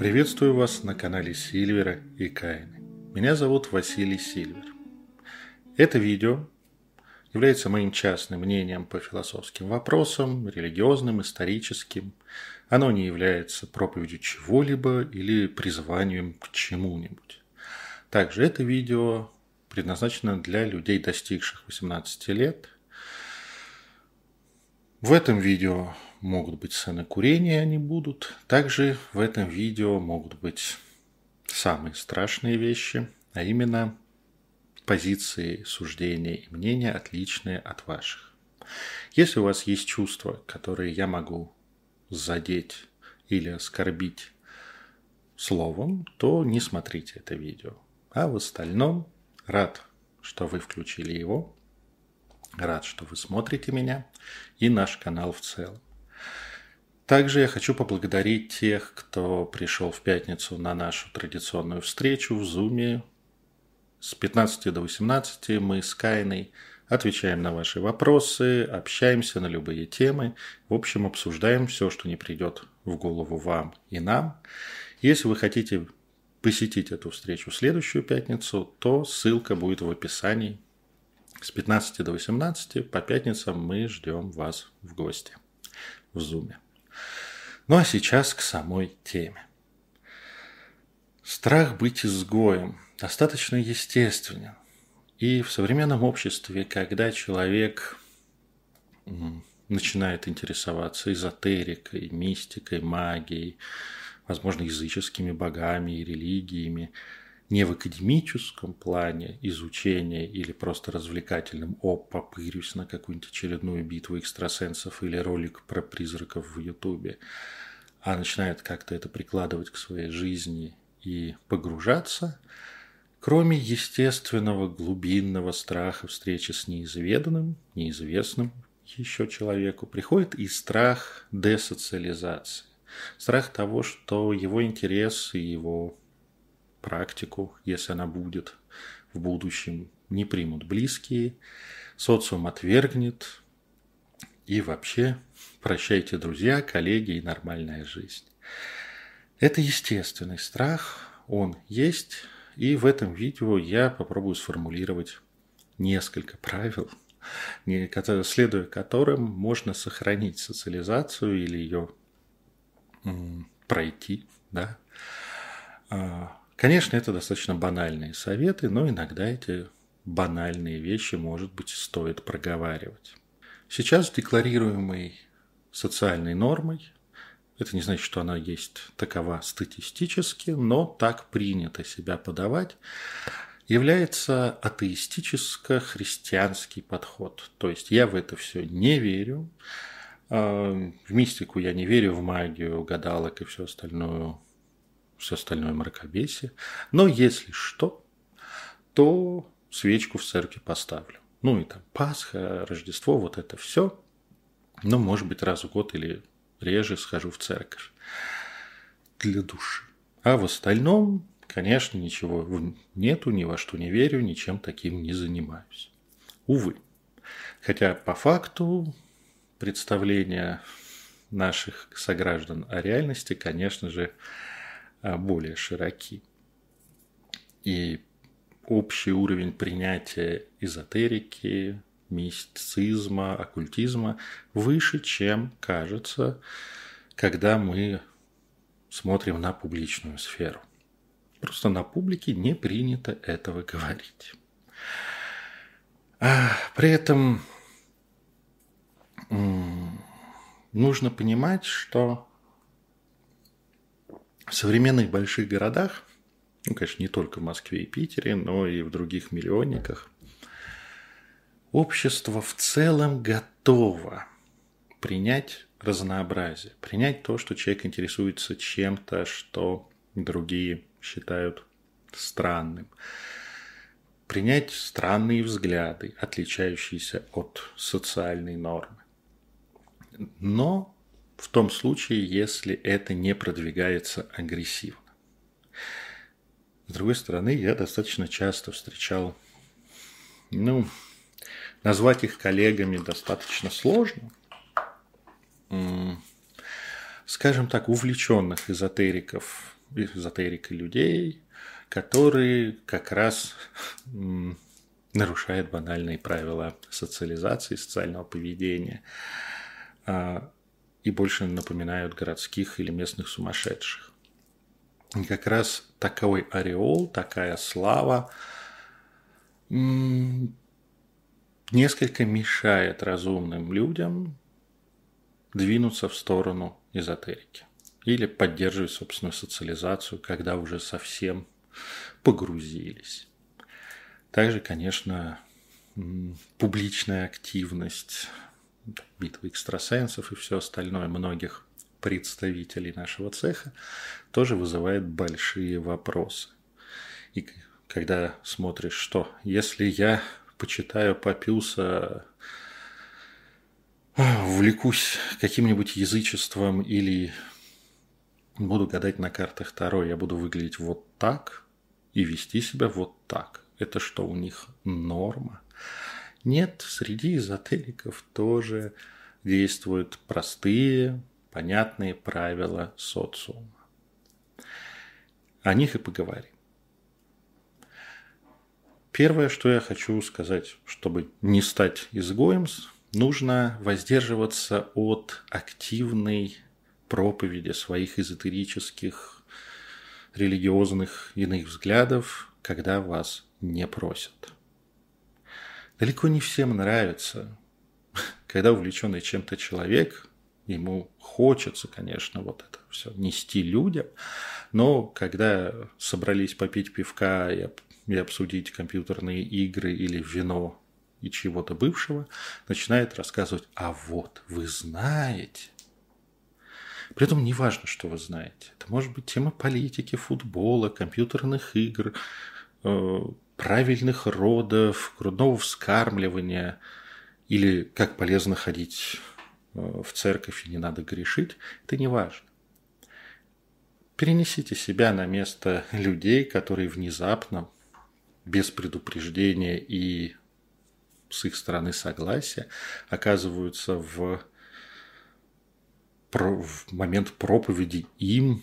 Приветствую вас на канале Сильвера и Кайны. Меня зовут Василий Сильвер. Это видео является моим частным мнением по философским вопросам, религиозным, историческим. Оно не является проповедью чего-либо или призыванием к чему-нибудь. Также это видео предназначено для людей, достигших 18 лет. В этом видео могут быть сцены курения, они будут. Также в этом видео могут быть самые страшные вещи, а именно позиции, суждения и мнения, отличные от ваших. Если у вас есть чувства, которые я могу задеть или оскорбить словом, то не смотрите это видео. А в остальном рад, что вы включили его, рад, что вы смотрите меня и наш канал в целом. Также я хочу поблагодарить тех, кто пришел в пятницу на нашу традиционную встречу в Зуме. С 15 до 18 мы с Кайной отвечаем на ваши вопросы, общаемся на любые темы, в общем, обсуждаем все, что не придет в голову вам и нам. Если вы хотите посетить эту встречу в следующую пятницу, то ссылка будет в описании. С 15 до 18 по пятницам мы ждем вас в гости в Зуме. Ну а сейчас к самой теме. Страх быть изгоем достаточно естественен. И в современном обществе, когда человек начинает интересоваться эзотерикой, мистикой, магией, возможно, языческими богами и религиями, не в академическом плане изучения или просто развлекательном «О, попырюсь на какую-нибудь очередную битву экстрасенсов» или ролик про призраков в Ютубе, а начинает как-то это прикладывать к своей жизни и погружаться, кроме естественного глубинного страха встречи с неизведанным, неизвестным еще человеку, приходит и страх десоциализации. Страх того, что его интерес и его практику, если она будет в будущем, не примут близкие, социум отвергнет, и вообще прощайте, друзья, коллеги и нормальная жизнь. Это естественный страх, он есть, и в этом видео я попробую сформулировать несколько правил, следуя которым можно сохранить социализацию или ее пройти, да, а, Конечно, это достаточно банальные советы, но иногда эти банальные вещи, может быть, стоит проговаривать. Сейчас декларируемой социальной нормой, это не значит, что она есть такова статистически, но так принято себя подавать, является атеистическо-христианский подход. То есть я в это все не верю, а, в мистику я не верю, в магию, гадалок и все остальное все остальное мракобесие. Но если что, то свечку в церкви поставлю. Ну и там Пасха, Рождество, вот это все. Ну, может быть, раз в год или реже схожу в церковь для души. А в остальном, конечно, ничего нету, ни во что не верю, ничем таким не занимаюсь. Увы. Хотя по факту представления наших сограждан о реальности, конечно же, более широки. И общий уровень принятия эзотерики, мистицизма, оккультизма выше, чем кажется, когда мы смотрим на публичную сферу. Просто на публике не принято этого говорить. А при этом нужно понимать, что в современных больших городах, ну, конечно, не только в Москве и Питере, но и в других миллионниках, общество в целом готово принять разнообразие, принять то, что человек интересуется чем-то, что другие считают странным, принять странные взгляды, отличающиеся от социальной нормы. Но в том случае, если это не продвигается агрессивно. С другой стороны, я достаточно часто встречал, ну, назвать их коллегами достаточно сложно. Скажем так, увлеченных эзотериков эзотерикой людей, которые как раз нарушают банальные правила социализации, социального поведения а, и больше напоминают городских или местных сумасшедших. И как раз такой ореол, такая слава несколько мешает разумным людям двинуться в сторону эзотерики или поддерживать собственную социализацию, когда уже совсем погрузились. Также, конечно, публичная активность, битвы экстрасенсов и все остальное многих представителей нашего цеха тоже вызывает большие вопросы. И когда смотришь, что если я почитаю Папюса, увлекусь каким-нибудь язычеством или буду гадать на картах Таро, я буду выглядеть вот так и вести себя вот так. Это что, у них норма? Нет, среди эзотериков тоже действуют простые, понятные правила социума. О них и поговорим. Первое, что я хочу сказать, чтобы не стать изгоем, нужно воздерживаться от активной проповеди своих эзотерических, религиозных иных взглядов, когда вас не просят. Далеко не всем нравится, когда увлеченный чем-то человек, ему хочется, конечно, вот это все нести людям, но когда собрались попить пивка и, обсудить компьютерные игры или вино и чего-то бывшего, начинает рассказывать, а вот вы знаете. При этом не важно, что вы знаете. Это может быть тема политики, футбола, компьютерных игр, э, правильных родов, грудного вскармливания или как полезно ходить э, в церковь и не надо грешить, это не важно. Перенесите себя на место людей, которые внезапно, без предупреждения и с их стороны согласия, оказываются в, в момент проповеди им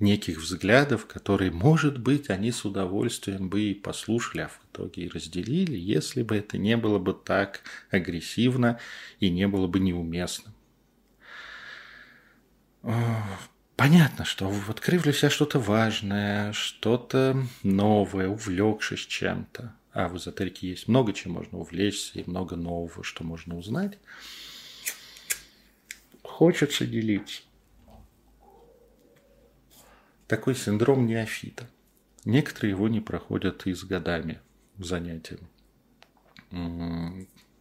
неких взглядов, которые, может быть, они с удовольствием бы и послушали, а в итоге и разделили, если бы это не было бы так агрессивно и не было бы неуместно. Понятно, что открыв для себя что-то важное, что-то новое, увлекшись чем-то, а в эзотерике есть много чем можно увлечься и много нового, что можно узнать, хочется делиться такой синдром неофита. Некоторые его не проходят и с годами занятия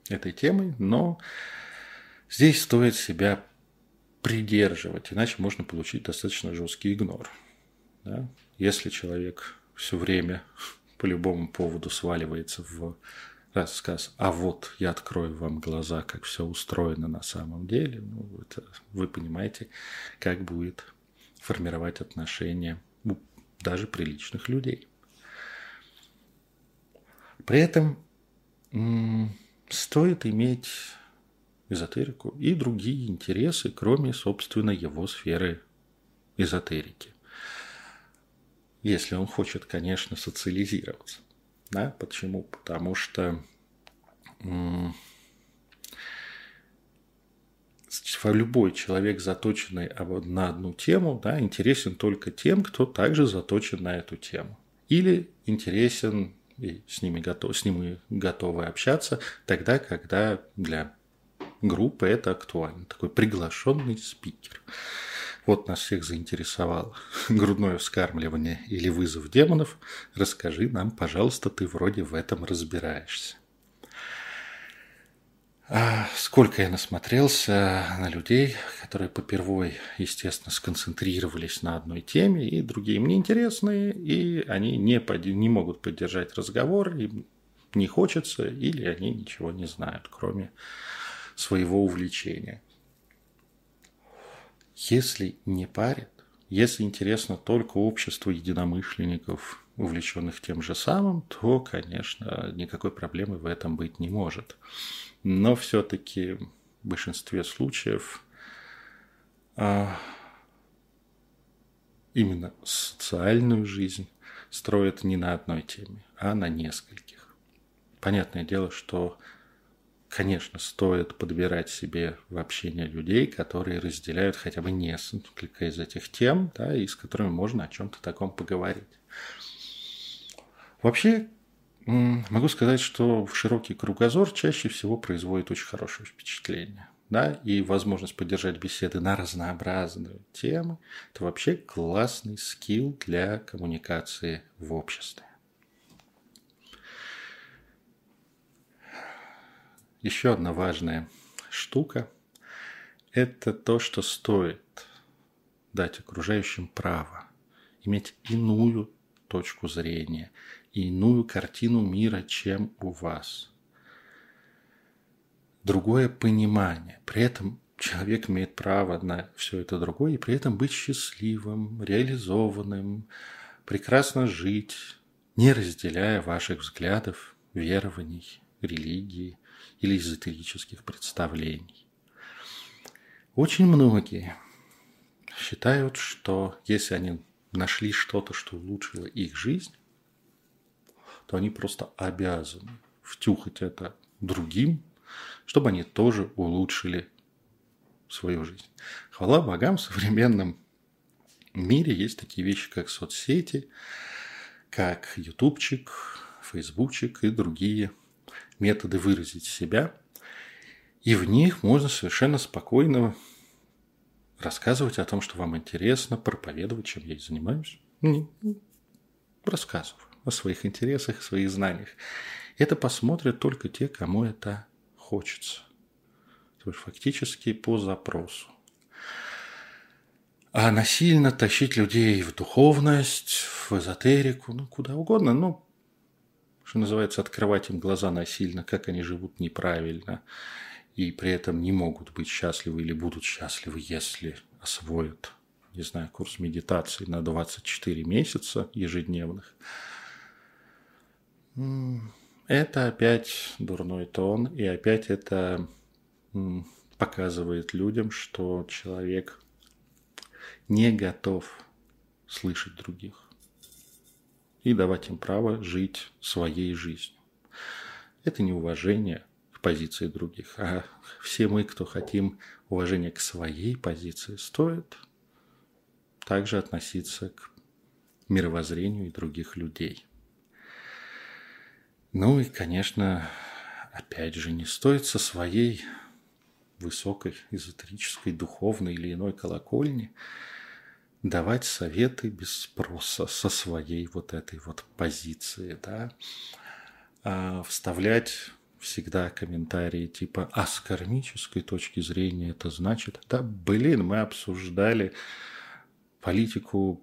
этой темой, но здесь стоит себя придерживать, иначе можно получить достаточно жесткий игнор. Да? Если человек все время по любому поводу сваливается в рассказ, а вот я открою вам глаза, как все устроено на самом деле, ну, это, вы понимаете, как будет формировать отношения у даже приличных людей. При этом стоит иметь эзотерику и другие интересы, кроме, собственно, его сферы эзотерики. Если он хочет, конечно, социализироваться. Да? Почему? Потому что любой человек, заточенный на одну тему, да, интересен только тем, кто также заточен на эту тему. Или интересен и с ними, готов, с ними готовы общаться тогда, когда для группы это актуально. Такой приглашенный спикер. Вот нас всех заинтересовало грудное вскармливание или вызов демонов. Расскажи нам, пожалуйста, ты вроде в этом разбираешься. А сколько я насмотрелся на людей, которые попервой, естественно, сконцентрировались на одной теме, и другие мне интересные, и они не, под... не могут поддержать разговор, им не хочется, или они ничего не знают, кроме своего увлечения. Если не парит, если интересно только общество единомышленников, увлеченных тем же самым, то, конечно, никакой проблемы в этом быть не может. Но все-таки в большинстве случаев а, именно социальную жизнь строят не на одной теме, а на нескольких. Понятное дело, что, конечно, стоит подбирать себе в общение людей, которые разделяют хотя бы несколько из этих тем, да, и с которыми можно о чем-то таком поговорить. Вообще, могу сказать, что в широкий кругозор чаще всего производит очень хорошее впечатление. Да, и возможность поддержать беседы на разнообразные темы – это вообще классный скилл для коммуникации в обществе. Еще одна важная штука – это то, что стоит дать окружающим право иметь иную точку зрения – иную картину мира, чем у вас. Другое понимание. При этом человек имеет право на все это другое, и при этом быть счастливым, реализованным, прекрасно жить, не разделяя ваших взглядов, верований, религии или эзотерических представлений. Очень многие считают, что если они нашли что-то, что улучшило их жизнь, то они просто обязаны втюхать это другим, чтобы они тоже улучшили свою жизнь. Хвала богам, в современном мире есть такие вещи, как соцсети, как ютубчик, фейсбучик и другие методы выразить себя. И в них можно совершенно спокойно рассказывать о том, что вам интересно, проповедовать, чем я и занимаюсь. Рассказываю о своих интересах, своих знаниях. Это посмотрят только те, кому это хочется. То есть фактически по запросу. А насильно тащить людей в духовность, в эзотерику, ну куда угодно, ну, что называется, открывать им глаза насильно, как они живут неправильно, и при этом не могут быть счастливы или будут счастливы, если освоят, не знаю, курс медитации на 24 месяца ежедневных – это опять дурной тон, и опять это показывает людям, что человек не готов слышать других и давать им право жить своей жизнью. Это не уважение к позиции других, а все мы, кто хотим уважения к своей позиции, стоит также относиться к мировоззрению и других людей. Ну и, конечно, опять же, не стоит со своей высокой эзотерической, духовной или иной колокольни давать советы без спроса со своей вот этой вот позиции, да, а вставлять всегда комментарии типа «А с кармической точки зрения это значит?» Да, блин, мы обсуждали политику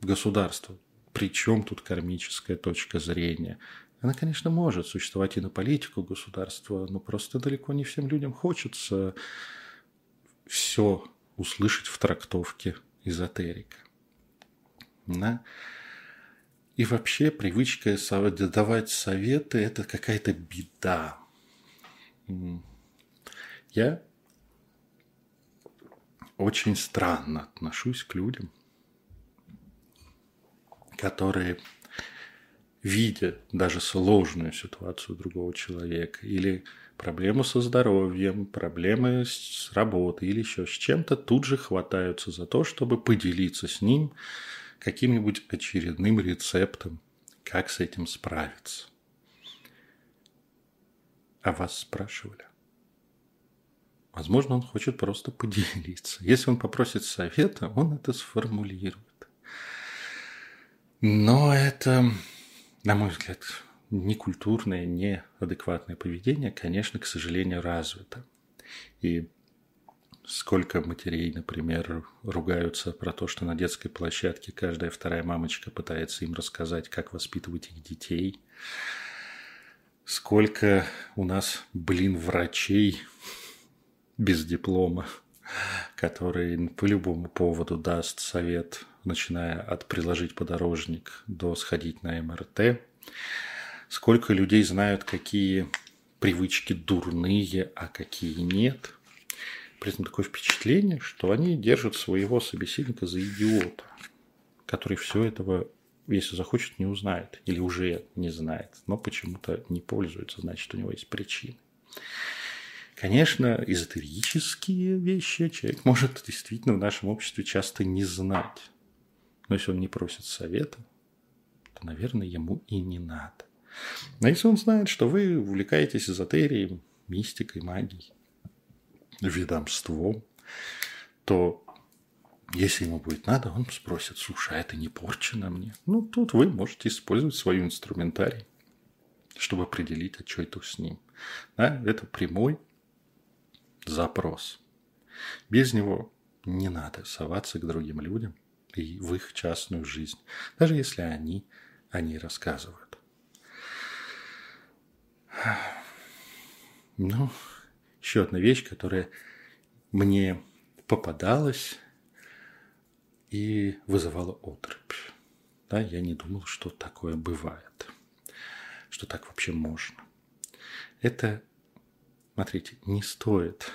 государства при чем тут кармическая точка зрения? Она, конечно, может существовать и на политику государства, но просто далеко не всем людям хочется все услышать в трактовке эзотерика. Да? И вообще привычка давать советы – это какая-то беда. Я очень странно отношусь к людям, которые видят даже сложную ситуацию другого человека или проблему со здоровьем, проблемы с работой или еще с чем-то, тут же хватаются за то, чтобы поделиться с ним каким-нибудь очередным рецептом, как с этим справиться. А вас спрашивали? Возможно, он хочет просто поделиться. Если он попросит совета, он это сформулирует. Но это, на мой взгляд, некультурное, неадекватное поведение, конечно, к сожалению, развито. И сколько матерей, например, ругаются про то, что на детской площадке каждая вторая мамочка пытается им рассказать, как воспитывать их детей. Сколько у нас, блин, врачей без диплома, который по любому поводу даст совет начиная от приложить подорожник до сходить на МРТ. Сколько людей знают, какие привычки дурные, а какие нет. При этом такое впечатление, что они держат своего собеседника за идиота, который все этого, если захочет, не узнает или уже не знает, но почему-то не пользуется, значит, у него есть причины. Конечно, эзотерические вещи человек может действительно в нашем обществе часто не знать. Но если он не просит совета, то, наверное, ему и не надо. Но если он знает, что вы увлекаетесь эзотерией, мистикой, магией, ведомством, то если ему будет надо, он спросит, слушай, а это не порчено мне? Ну, тут вы можете использовать свою инструментарий, чтобы определить, а что это с ним. Да? Это прямой запрос. Без него не надо соваться к другим людям и в их частную жизнь, даже если они о ней рассказывают. Ну, еще одна вещь, которая мне попадалась и вызывала отрыбь. Да, я не думал, что такое бывает, что так вообще можно. Это, смотрите, не стоит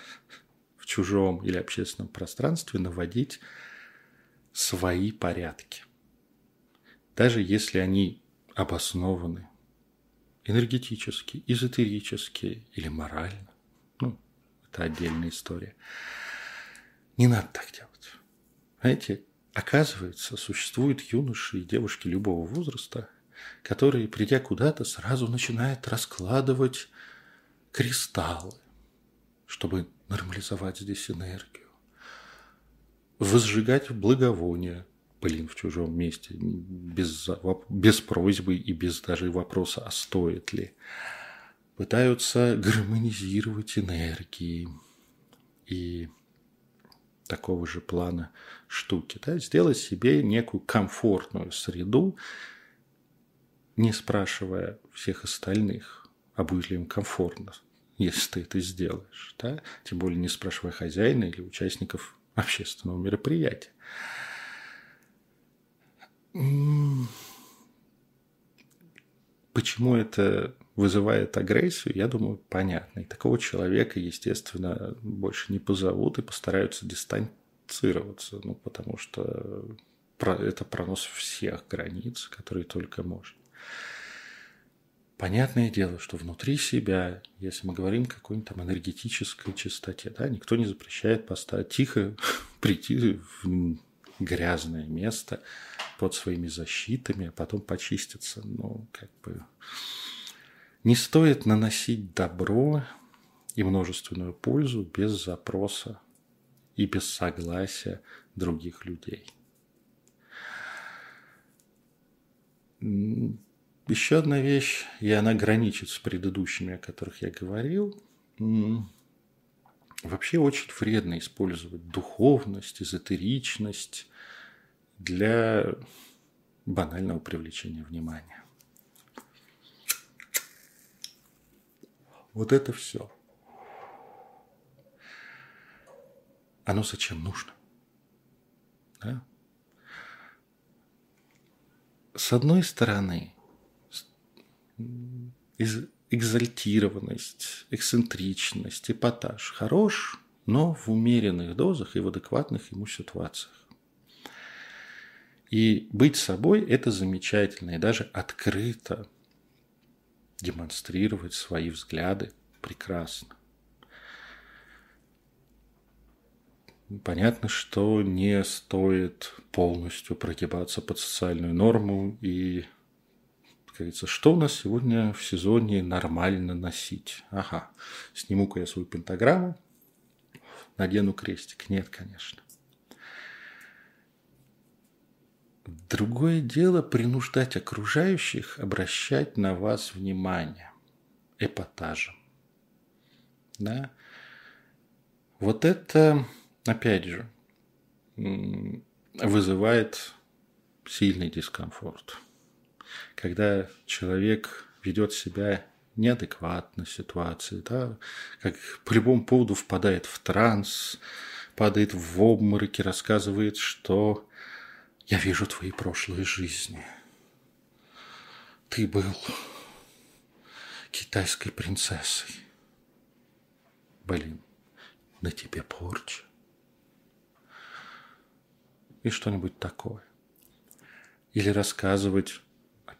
в чужом или общественном пространстве наводить свои порядки. Даже если они обоснованы энергетически, эзотерически или морально. Ну, это отдельная история. Не надо так делать. Знаете, оказывается, существуют юноши и девушки любого возраста, которые, придя куда-то, сразу начинают раскладывать кристаллы, чтобы нормализовать здесь энергию, возжигать благовония, блин, в чужом месте, без, без просьбы и без даже вопроса, а стоит ли. Пытаются гармонизировать энергии и такого же плана штуки. Да? Сделать себе некую комфортную среду, не спрашивая всех остальных, а будет ли им комфортно, если ты это сделаешь. Да? Тем более не спрашивая хозяина или участников общественного мероприятия. Почему это вызывает агрессию, я думаю, понятно. И такого человека, естественно, больше не позовут и постараются дистанцироваться, ну, потому что это пронос всех границ, которые только можно. Понятное дело, что внутри себя, если мы говорим о какой-нибудь там энергетической чистоте, да, никто не запрещает поставить тихо прийти в грязное место под своими защитами, а потом почиститься. Ну, как бы не стоит наносить добро и множественную пользу без запроса и без согласия других людей. Еще одна вещь, и она граничит с предыдущими, о которых я говорил. Вообще очень вредно использовать духовность, эзотеричность для банального привлечения внимания. Вот это все. Оно зачем нужно? Да? С одной стороны, из экзальтированность, эксцентричность, эпатаж хорош, но в умеренных дозах и в адекватных ему ситуациях. И быть собой – это замечательно, и даже открыто демонстрировать свои взгляды прекрасно. Понятно, что не стоит полностью прогибаться под социальную норму и, как говорится, что у нас сегодня в сезоне нормально носить? Ага, сниму-ка я свою пентаграмму, надену крестик. Нет, конечно. Другое дело принуждать окружающих обращать на вас внимание эпатажем. Да? Вот это, опять же, вызывает сильный дискомфорт. Когда человек ведет себя неадекватно ситуации, да, как по любому поводу впадает в транс, падает в обмороки, рассказывает, что я вижу твои прошлые жизни. Ты был китайской принцессой. Блин, на тебе порча. И что-нибудь такое. Или рассказывать,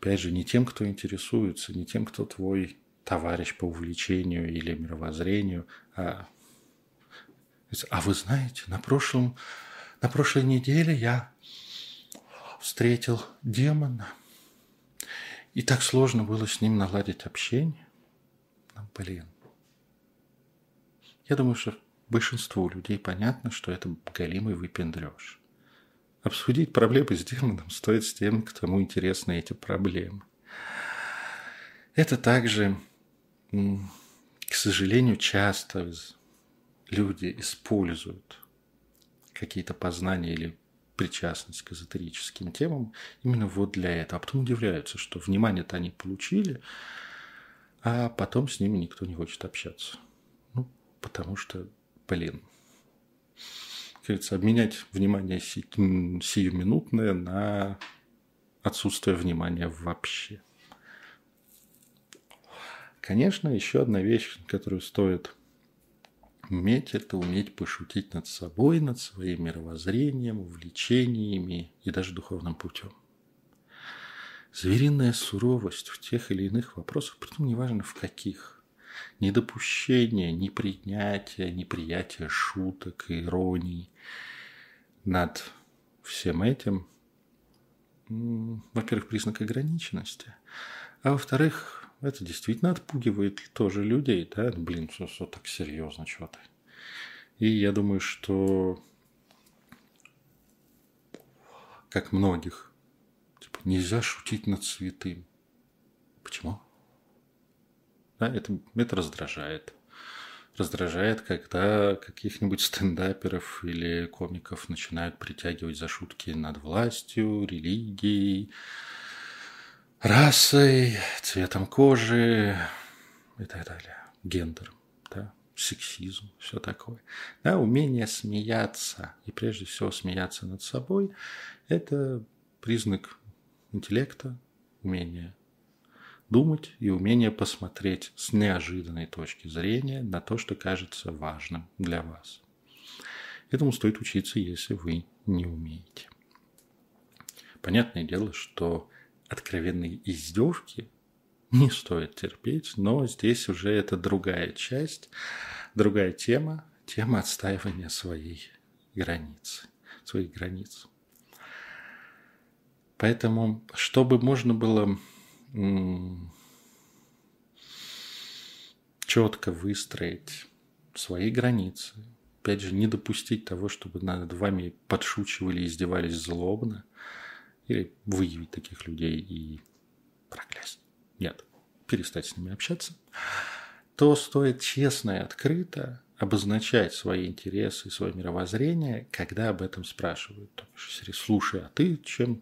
опять же, не тем, кто интересуется, не тем, кто твой товарищ по увлечению или мировоззрению, а, а вы знаете, на прошлом, на прошлой неделе я встретил демона, и так сложно было с ним наладить общение. Ну, блин. Я думаю, что большинству людей понятно, что это галимый выпендреж. Обсудить проблемы с демоном стоит с тем, кому интересны эти проблемы. Это также, к сожалению, часто люди используют какие-то познания или причастность к эзотерическим темам именно вот для этого. А потом удивляются, что внимание-то они получили, а потом с ними никто не хочет общаться. Ну, потому что, блин, как говорится, обменять внимание си- сиюминутное на отсутствие внимания вообще. Конечно, еще одна вещь, которую стоит уметь это уметь пошутить над собой, над своим мировоззрением, увлечениями и даже духовным путем. Звериная суровость в тех или иных вопросах, притом неважно в каких, недопущение, непринятие, неприятие шуток, ироний над всем этим, во-первых, признак ограниченности, а во-вторых, это действительно отпугивает тоже людей, да, блин, все, все так серьезно, что то И я думаю, что как многих, типа, нельзя шутить над святым. Почему? Да, это, это раздражает. Раздражает, когда каких-нибудь стендаперов или комиков начинают притягивать за шутки над властью, религией, расой, цветом кожи и так далее, гендером, да, сексизм, все такое. Да, умение смеяться, и прежде всего смеяться над собой, это признак интеллекта, умение думать и умение посмотреть с неожиданной точки зрения на то, что кажется важным для вас. Этому стоит учиться, если вы не умеете. Понятное дело, что откровенные издевки не стоит терпеть, но здесь уже это другая часть, другая тема, тема отстаивания своей границы, своих границ. Поэтому, чтобы можно было четко выстроить свои границы, опять же, не допустить того, чтобы над вами подшучивали, издевались злобно, или выявить таких людей и проклясть. Нет, перестать с ними общаться. То стоит честно и открыто обозначать свои интересы и свое мировоззрение, когда об этом спрашивают. То есть, слушай, а ты чем,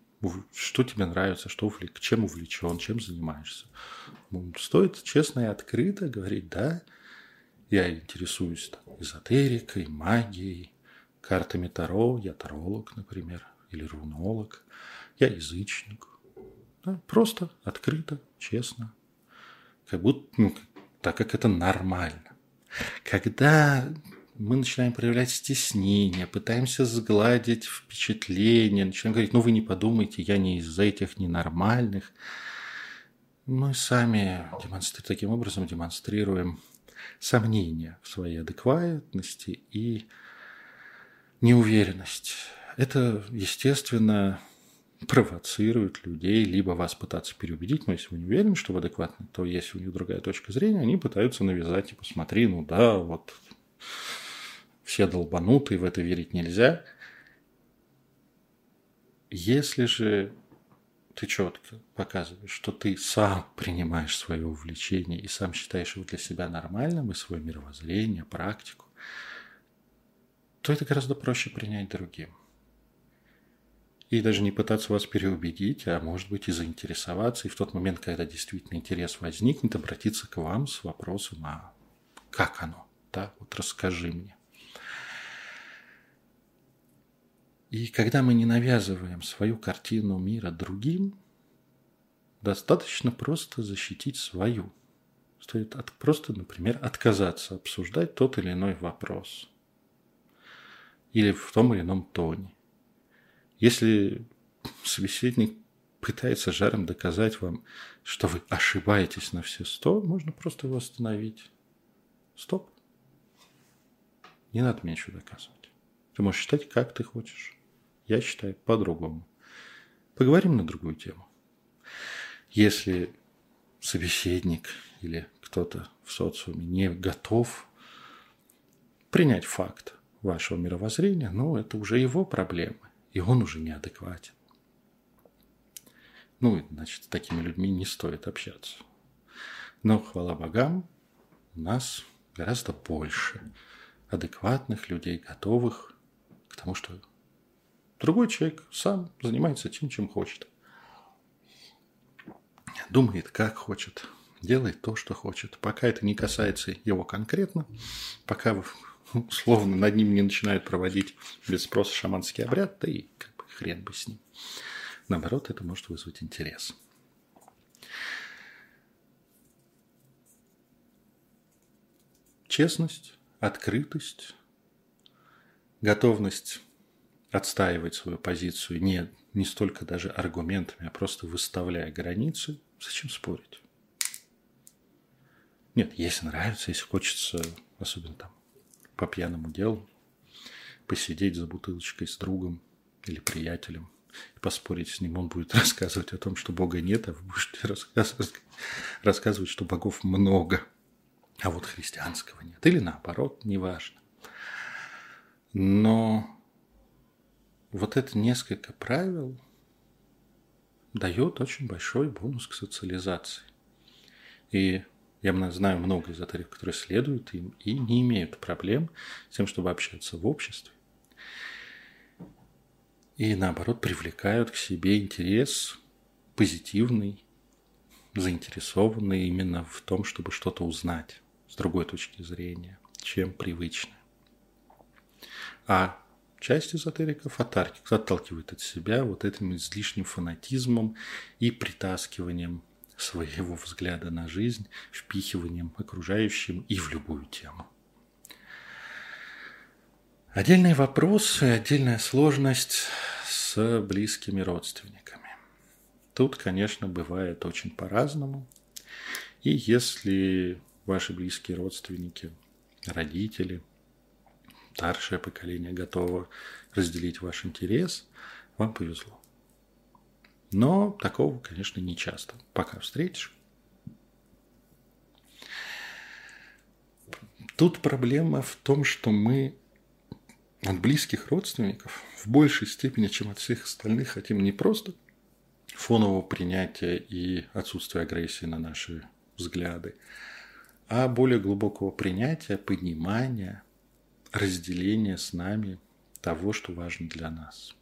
что тебе нравится, что увлек, чем увлечен, чем занимаешься? Стоит честно и открыто говорить, да, я интересуюсь там, эзотерикой, магией, картами Таро, я таролог, например, или рунолог – я язычник. Да, просто, открыто, честно. Как будто, ну, так как это нормально. Когда мы начинаем проявлять стеснение, пытаемся сгладить впечатление, начинаем говорить, ну вы не подумайте, я не из этих ненормальных. Мы сами демонстри... таким образом демонстрируем сомнения в своей адекватности и неуверенность. Это, естественно, провоцируют людей, либо вас пытаться переубедить, но если вы не уверены, что вы адекватны, то если у них другая точка зрения, они пытаются навязать, типа, смотри, ну да, вот все долбанутые, в это верить нельзя. Если же ты четко показываешь, что ты сам принимаешь свое увлечение и сам считаешь его для себя нормальным и свое мировоззрение, практику, то это гораздо проще принять другим и даже не пытаться вас переубедить, а может быть и заинтересоваться, и в тот момент, когда действительно интерес возникнет, обратиться к вам с вопросом, а как оно, да, вот расскажи мне. И когда мы не навязываем свою картину мира другим, достаточно просто защитить свою. Стоит от, просто, например, отказаться обсуждать тот или иной вопрос. или в том или ином тоне. Если собеседник пытается жаром доказать вам, что вы ошибаетесь на все сто, можно просто его остановить. Стоп. Не надо мне ничего доказывать. Ты можешь считать, как ты хочешь. Я считаю по-другому. Поговорим на другую тему. Если собеседник или кто-то в социуме не готов принять факт вашего мировоззрения, ну, это уже его проблемы, и он уже неадекватен. Ну, значит, с такими людьми не стоит общаться. Но, хвала богам, у нас гораздо больше адекватных людей, готовых к тому, что другой человек сам занимается тем, чем хочет. Думает, как хочет, делает то, что хочет. Пока это не касается его конкретно, пока условно над ним не начинают проводить без спроса шаманский обряд, да и как бы хрен бы с ним. Наоборот, это может вызвать интерес. Честность, открытость, готовность отстаивать свою позицию не, не столько даже аргументами, а просто выставляя границы, зачем спорить? Нет, если нравится, если хочется, особенно там по пьяному делу, посидеть за бутылочкой с другом или приятелем и поспорить с ним. Он будет рассказывать о том, что Бога нет, а вы будете рассказывать, рассказывать что богов много, а вот христианского нет. Или наоборот, неважно. Но вот это несколько правил дает очень большой бонус к социализации. И я знаю много эзотериков, которые следуют им и не имеют проблем с тем, чтобы общаться в обществе. И наоборот привлекают к себе интерес позитивный, заинтересованный именно в том, чтобы что-то узнать с другой точки зрения, чем привычно. А часть эзотериков отталкивает от себя вот этим излишним фанатизмом и притаскиванием своего взгляда на жизнь, впихиванием окружающим и в любую тему. Отдельный вопрос и отдельная сложность с близкими родственниками. Тут, конечно, бывает очень по-разному. И если ваши близкие родственники, родители, старшее поколение готово разделить ваш интерес, вам повезло. Но такого, конечно, не часто. Пока встретишь. Тут проблема в том, что мы от близких родственников в большей степени, чем от всех остальных, хотим не просто фонового принятия и отсутствия агрессии на наши взгляды, а более глубокого принятия, понимания, разделения с нами того, что важно для нас –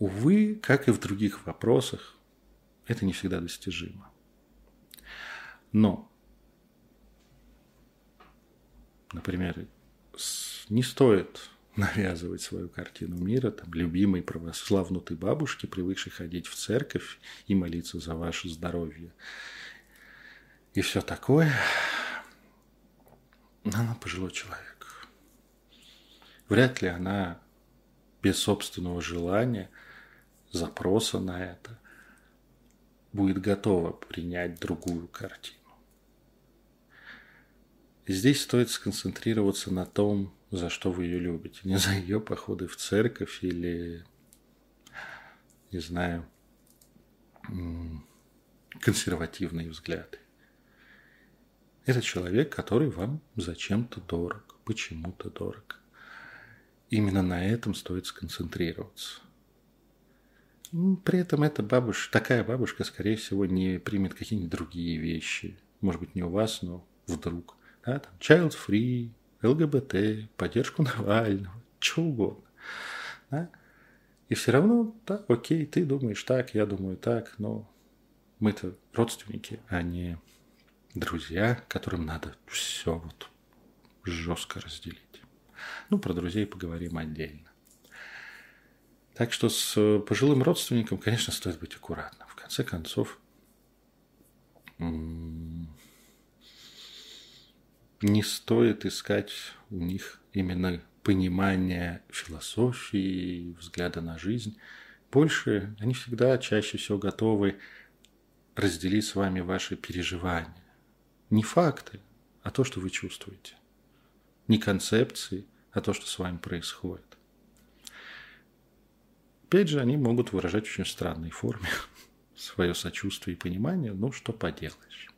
Увы, как и в других вопросах, это не всегда достижимо. Но, например, не стоит навязывать свою картину мира, там, любимой православнутой бабушке, привыкшей ходить в церковь и молиться за ваше здоровье. И все такое. Она пожилой человек. Вряд ли она без собственного желания – запроса на это, будет готова принять другую картину. И здесь стоит сконцентрироваться на том, за что вы ее любите. Не за ее походы в церковь или, не знаю, консервативные взгляды. Это человек, который вам зачем-то дорог, почему-то дорог. Именно на этом стоит сконцентрироваться. При этом эта бабушка, такая бабушка, скорее всего, не примет какие-нибудь другие вещи. Может быть, не у вас, но вдруг. Да, там, child free, ЛГБТ, поддержку Навального, что угодно. Да? И все равно, да, окей, ты думаешь так, я думаю так, но мы-то родственники, а не друзья, которым надо все вот жестко разделить. Ну, про друзей поговорим отдельно. Так что с э, пожилым родственником, конечно, стоит быть аккуратным. В конце концов, не стоит искать у них именно понимания философии, взгляда на жизнь. Больше они всегда чаще всего готовы разделить с вами ваши переживания. Не факты, а то, что вы чувствуете. Не концепции, а то, что с вами происходит. Опять же, они могут выражать в очень странной форме свое сочувствие и понимание, ну что поделаешь.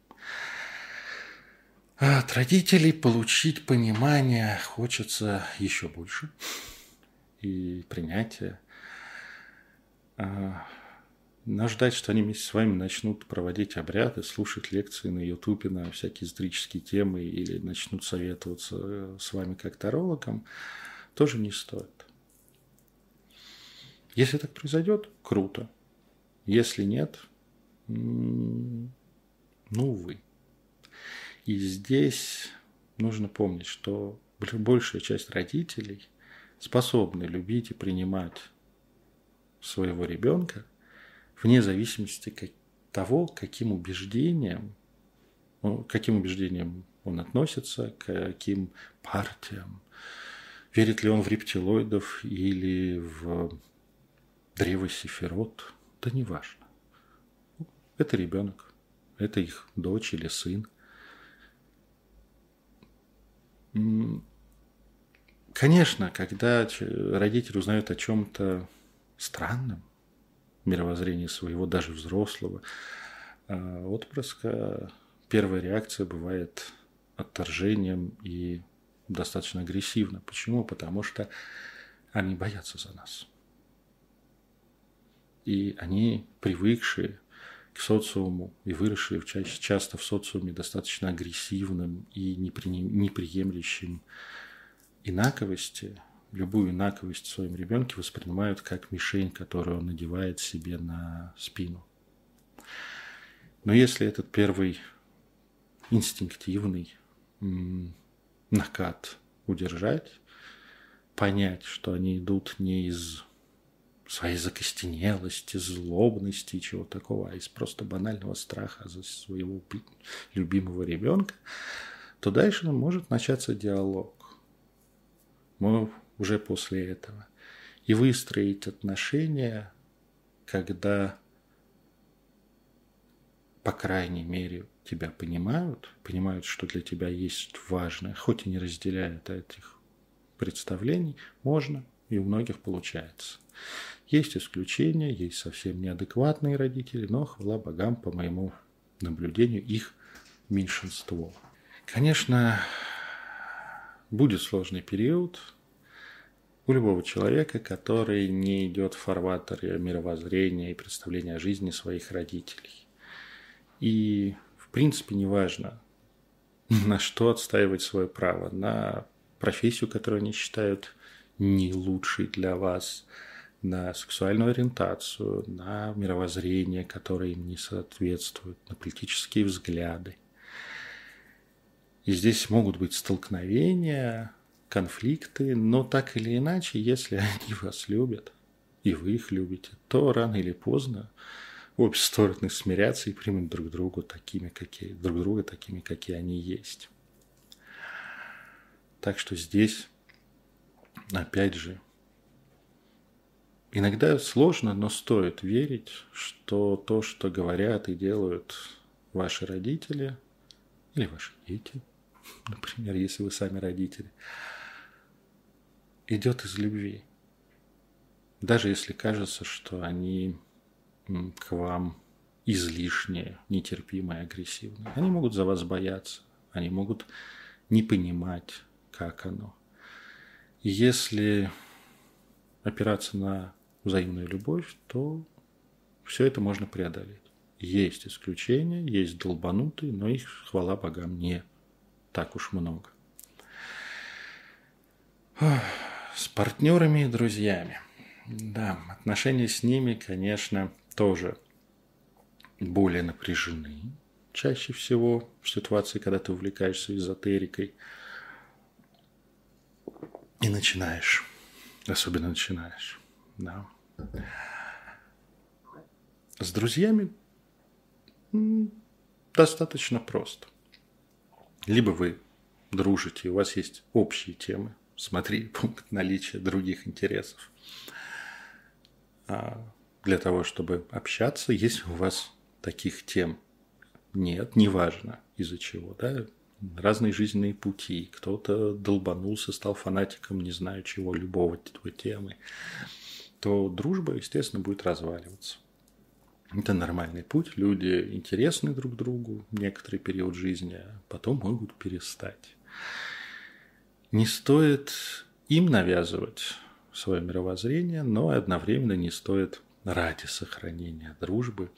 А от родителей получить понимание хочется еще больше и принятие. Но ждать, что они вместе с вами начнут проводить обряды, слушать лекции на Ютубе на всякие исторические темы или начнут советоваться э, с вами как тарологом, тоже не стоит. Если так произойдет, круто. Если нет, ну, увы. И здесь нужно помнить, что большая часть родителей способны любить и принимать своего ребенка вне зависимости от того, каким убеждением, ну, каким убеждением он относится, к каким партиям, верит ли он в рептилоидов или в древо Сефирот, да неважно. Это ребенок, это их дочь или сын. Конечно, когда родитель узнает о чем-то странном, мировоззрении своего, даже взрослого а, отпрыска, первая реакция бывает отторжением и достаточно агрессивно. Почему? Потому что они боятся за нас. И они привыкшие к социуму и выросшие часто в социуме достаточно агрессивным и неприемлющим инаковости, любую инаковость в своем ребенке воспринимают как мишень, которую он надевает себе на спину. Но если этот первый инстинктивный накат удержать, понять, что они идут не из своей закостенелости, злобности и чего такого, а из просто банального страха за своего любимого ребенка, то дальше может начаться диалог. Мы уже после этого. И выстроить отношения, когда, по крайней мере, тебя понимают, понимают, что для тебя есть важное, хоть и не разделяют этих представлений, можно, и у многих получается. Есть исключения, есть совсем неадекватные родители, но, хвала богам, по моему наблюдению, их меньшинство. Конечно, будет сложный период у любого человека, который не идет в фарватере мировоззрения и представления о жизни своих родителей. И, в принципе, неважно, на что отстаивать свое право, на профессию, которую они считают не лучшей для вас – на сексуальную ориентацию, на мировоззрение, которое им не соответствует, на политические взгляды. И здесь могут быть столкновения, конфликты, но так или иначе, если они вас любят, и вы их любите, то рано или поздно обе стороны смирятся и примут друг друга такими, какие, друг друга такими, какие они есть. Так что здесь, опять же, Иногда сложно, но стоит верить, что то, что говорят и делают ваши родители или ваши дети, например, если вы сами родители, идет из любви. Даже если кажется, что они к вам излишне, нетерпимые, агрессивные. Они могут за вас бояться, они могут не понимать, как оно. И если опираться на взаимную любовь, то все это можно преодолеть. Есть исключения, есть долбанутые, но их, хвала богам, не так уж много. С партнерами и друзьями. Да, отношения с ними, конечно, тоже более напряжены. Чаще всего в ситуации, когда ты увлекаешься эзотерикой и начинаешь, особенно начинаешь да. С друзьями достаточно просто. Либо вы дружите, у вас есть общие темы, смотри пункт наличия других интересов. А для того, чтобы общаться, если у вас таких тем нет, неважно из-за чего, да, разные жизненные пути, кто-то долбанулся, стал фанатиком, не знаю чего, любого темы, то дружба, естественно, будет разваливаться. Это нормальный путь. Люди интересны друг другу некоторый период жизни, а потом могут перестать. Не стоит им навязывать свое мировоззрение, но одновременно не стоит ради сохранения дружбы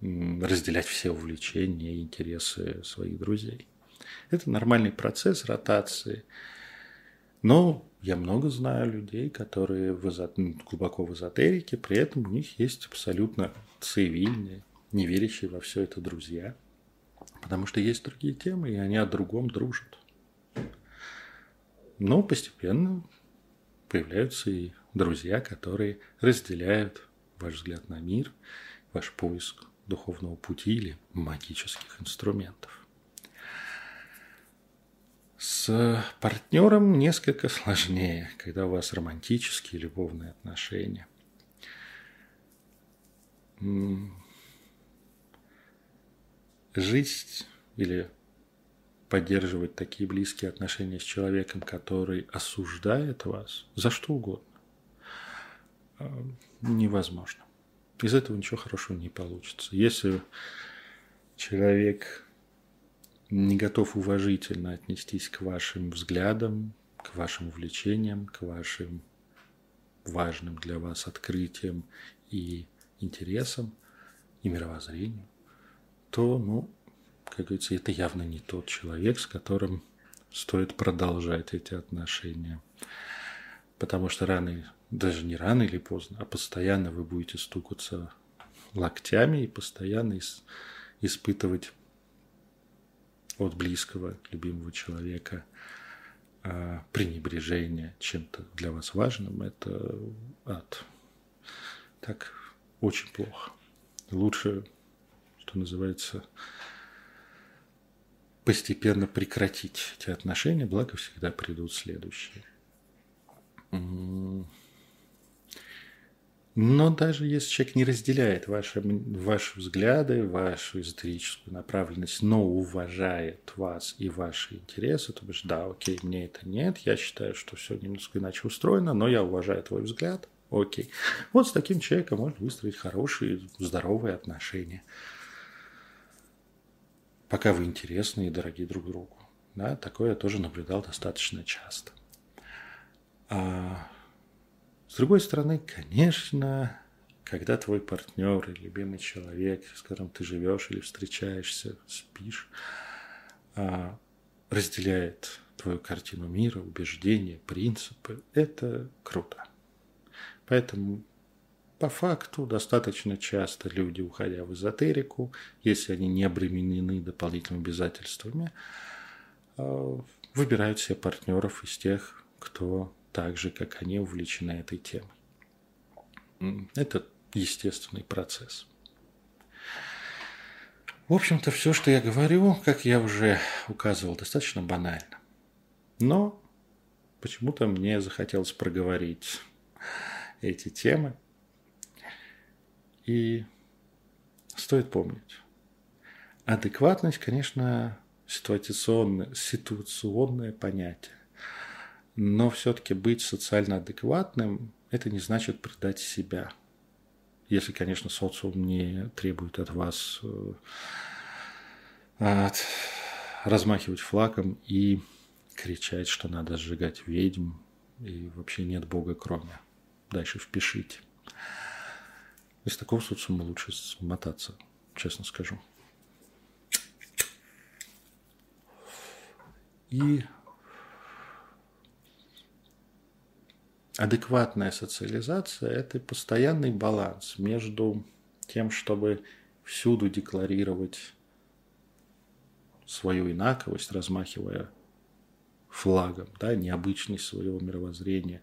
разделять все увлечения и интересы своих друзей. Это нормальный процесс ротации. Но я много знаю людей, которые в эзот... глубоко в эзотерике, при этом у них есть абсолютно цивильные, не верящие во все это друзья. Потому что есть другие темы, и они о другом дружат. Но постепенно появляются и друзья, которые разделяют ваш взгляд на мир, ваш поиск духовного пути или магических инструментов. С партнером несколько сложнее, когда у вас романтические любовные отношения. Жить или поддерживать такие близкие отношения с человеком, который осуждает вас за что угодно, э, невозможно. Из этого ничего хорошего не получится. Если человек не готов уважительно отнестись к вашим взглядам, к вашим увлечениям, к вашим важным для вас открытиям и интересам и мировоззрению, то, ну, как говорится, это явно не тот человек, с которым стоит продолжать эти отношения. Потому что рано, даже не рано или поздно, а постоянно вы будете стукаться локтями и постоянно испытывать от близкого, любимого человека а, пренебрежение чем-то для вас важным, это ад. Так очень плохо. Лучше, что называется, постепенно прекратить эти отношения, благо всегда придут следующие. Но даже если человек не разделяет ваши, ваши взгляды, вашу эзотерическую направленность, но уважает вас и ваши интересы, то бишь, да, окей, мне это нет, я считаю, что все немножко иначе устроено, но я уважаю твой взгляд, окей. Вот с таким человеком можно выстроить хорошие, здоровые отношения пока вы интересны и дороги друг другу. Да, такое я тоже наблюдал достаточно часто. А с другой стороны, конечно, когда твой партнер или любимый человек, с которым ты живешь или встречаешься, спишь, а, разделяет твою картину мира, убеждения, принципы, это круто. Поэтому по факту достаточно часто люди, уходя в эзотерику, если они не обременены дополнительными обязательствами, э, выбирают себе партнеров из тех, кто так же, как они, увлечены этой темой. Это естественный процесс. В общем-то, все, что я говорю, как я уже указывал, достаточно банально. Но почему-то мне захотелось проговорить эти темы – и стоит помнить. Адекватность, конечно, ситуационное, ситуационное понятие. Но все-таки быть социально адекватным – это не значит предать себя. Если, конечно, социум не требует от вас э, от, размахивать флагом и кричать, что надо сжигать ведьм, и вообще нет Бога кроме. Дальше впишите. Из такого социума лучше смотаться, честно скажу. И адекватная социализация – это постоянный баланс между тем, чтобы всюду декларировать свою инаковость, размахивая флагом, да, необычность своего мировоззрения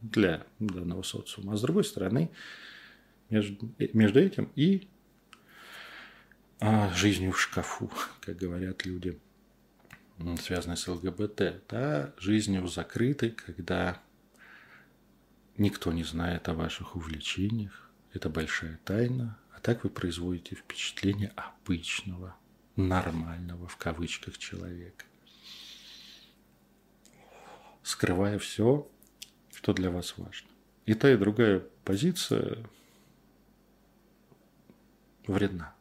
для данного социума. А с другой стороны, между, между этим и а, жизнью в шкафу, как говорят люди. связанной с ЛГБТ, да, жизнью закрытой, когда никто не знает о ваших увлечениях, это большая тайна, а так вы производите впечатление обычного, нормального в кавычках человека, скрывая все, что для вас важно. И та, и другая позиция вредна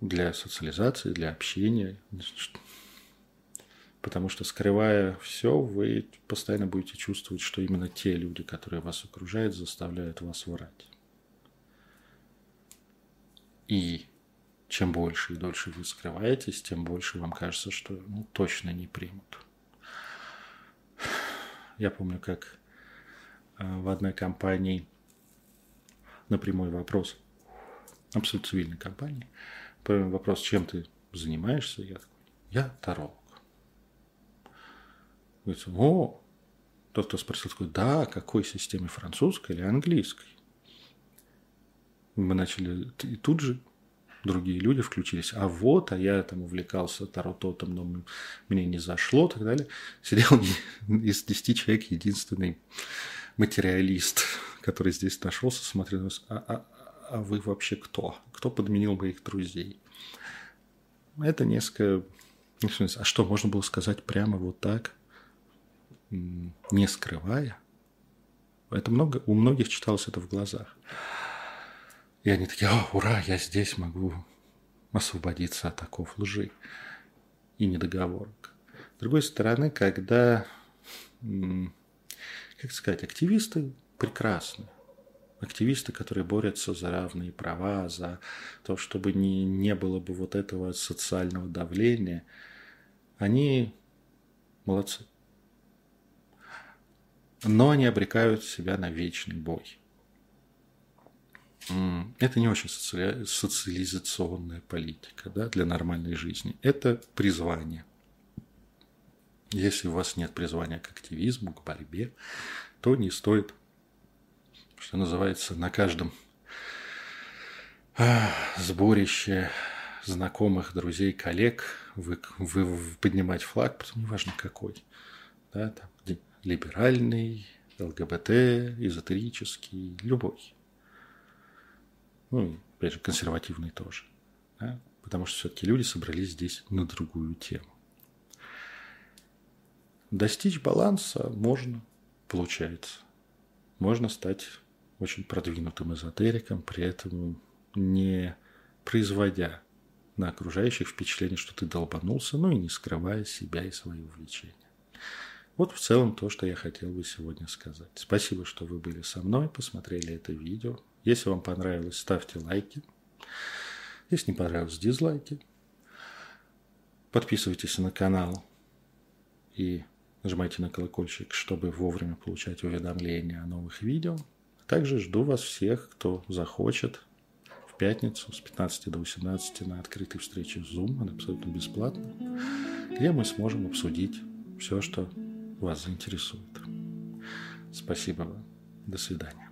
для социализации, для общения. Потому что скрывая все, вы постоянно будете чувствовать, что именно те люди, которые вас окружают, заставляют вас врать. И чем больше и дольше вы скрываетесь, тем больше вам кажется, что ну, точно не примут. Я помню, как э, в одной компании на прямой вопрос, абсолютно цивильной компании, вопрос, чем ты занимаешься, я такой, я таролог. Говорит, о, тот, кто спросил, такой, да, какой системе, французской или английской? Мы начали, и тут же другие люди включились. А вот, а я там увлекался тарототом, но мне не зашло и так далее. Сидел из 10 человек единственный материалист, который здесь нашелся, нас, а, а, а вы вообще кто? Кто подменил моих друзей? Это несколько... А что, можно было сказать прямо вот так, не скрывая? Это много, у многих читалось это в глазах. И они такие, о, ура, я здесь могу освободиться от оков лжи и недоговорок. С другой стороны, когда, как сказать, активисты прекрасны. Активисты, которые борются за равные права, за то, чтобы не, не было бы вот этого социального давления, они молодцы. Но они обрекают себя на вечный бой – это не очень соци... социализационная политика да, для нормальной жизни. Это призвание. Если у вас нет призвания к активизму, к борьбе, то не стоит, что называется, на каждом сборище знакомых, друзей, коллег вы, вы, поднимать флаг, потом неважно какой. Да, там, либеральный, ЛГБТ, эзотерический, любой ну, опять же, консервативный тоже. Да? Потому что все-таки люди собрались здесь на другую тему. Достичь баланса можно, получается. Можно стать очень продвинутым эзотериком, при этом не производя на окружающих впечатление, что ты долбанулся, ну и не скрывая себя и свои увлечения. Вот в целом то, что я хотел бы сегодня сказать. Спасибо, что вы были со мной, посмотрели это видео. Если вам понравилось, ставьте лайки. Если не понравилось, дизлайки. Подписывайтесь на канал и нажимайте на колокольчик, чтобы вовремя получать уведомления о новых видео. Также жду вас всех, кто захочет в пятницу с 15 до 18 на открытой встрече в Zoom, она абсолютно бесплатна, где мы сможем обсудить все, что вас заинтересует. Спасибо вам. До свидания.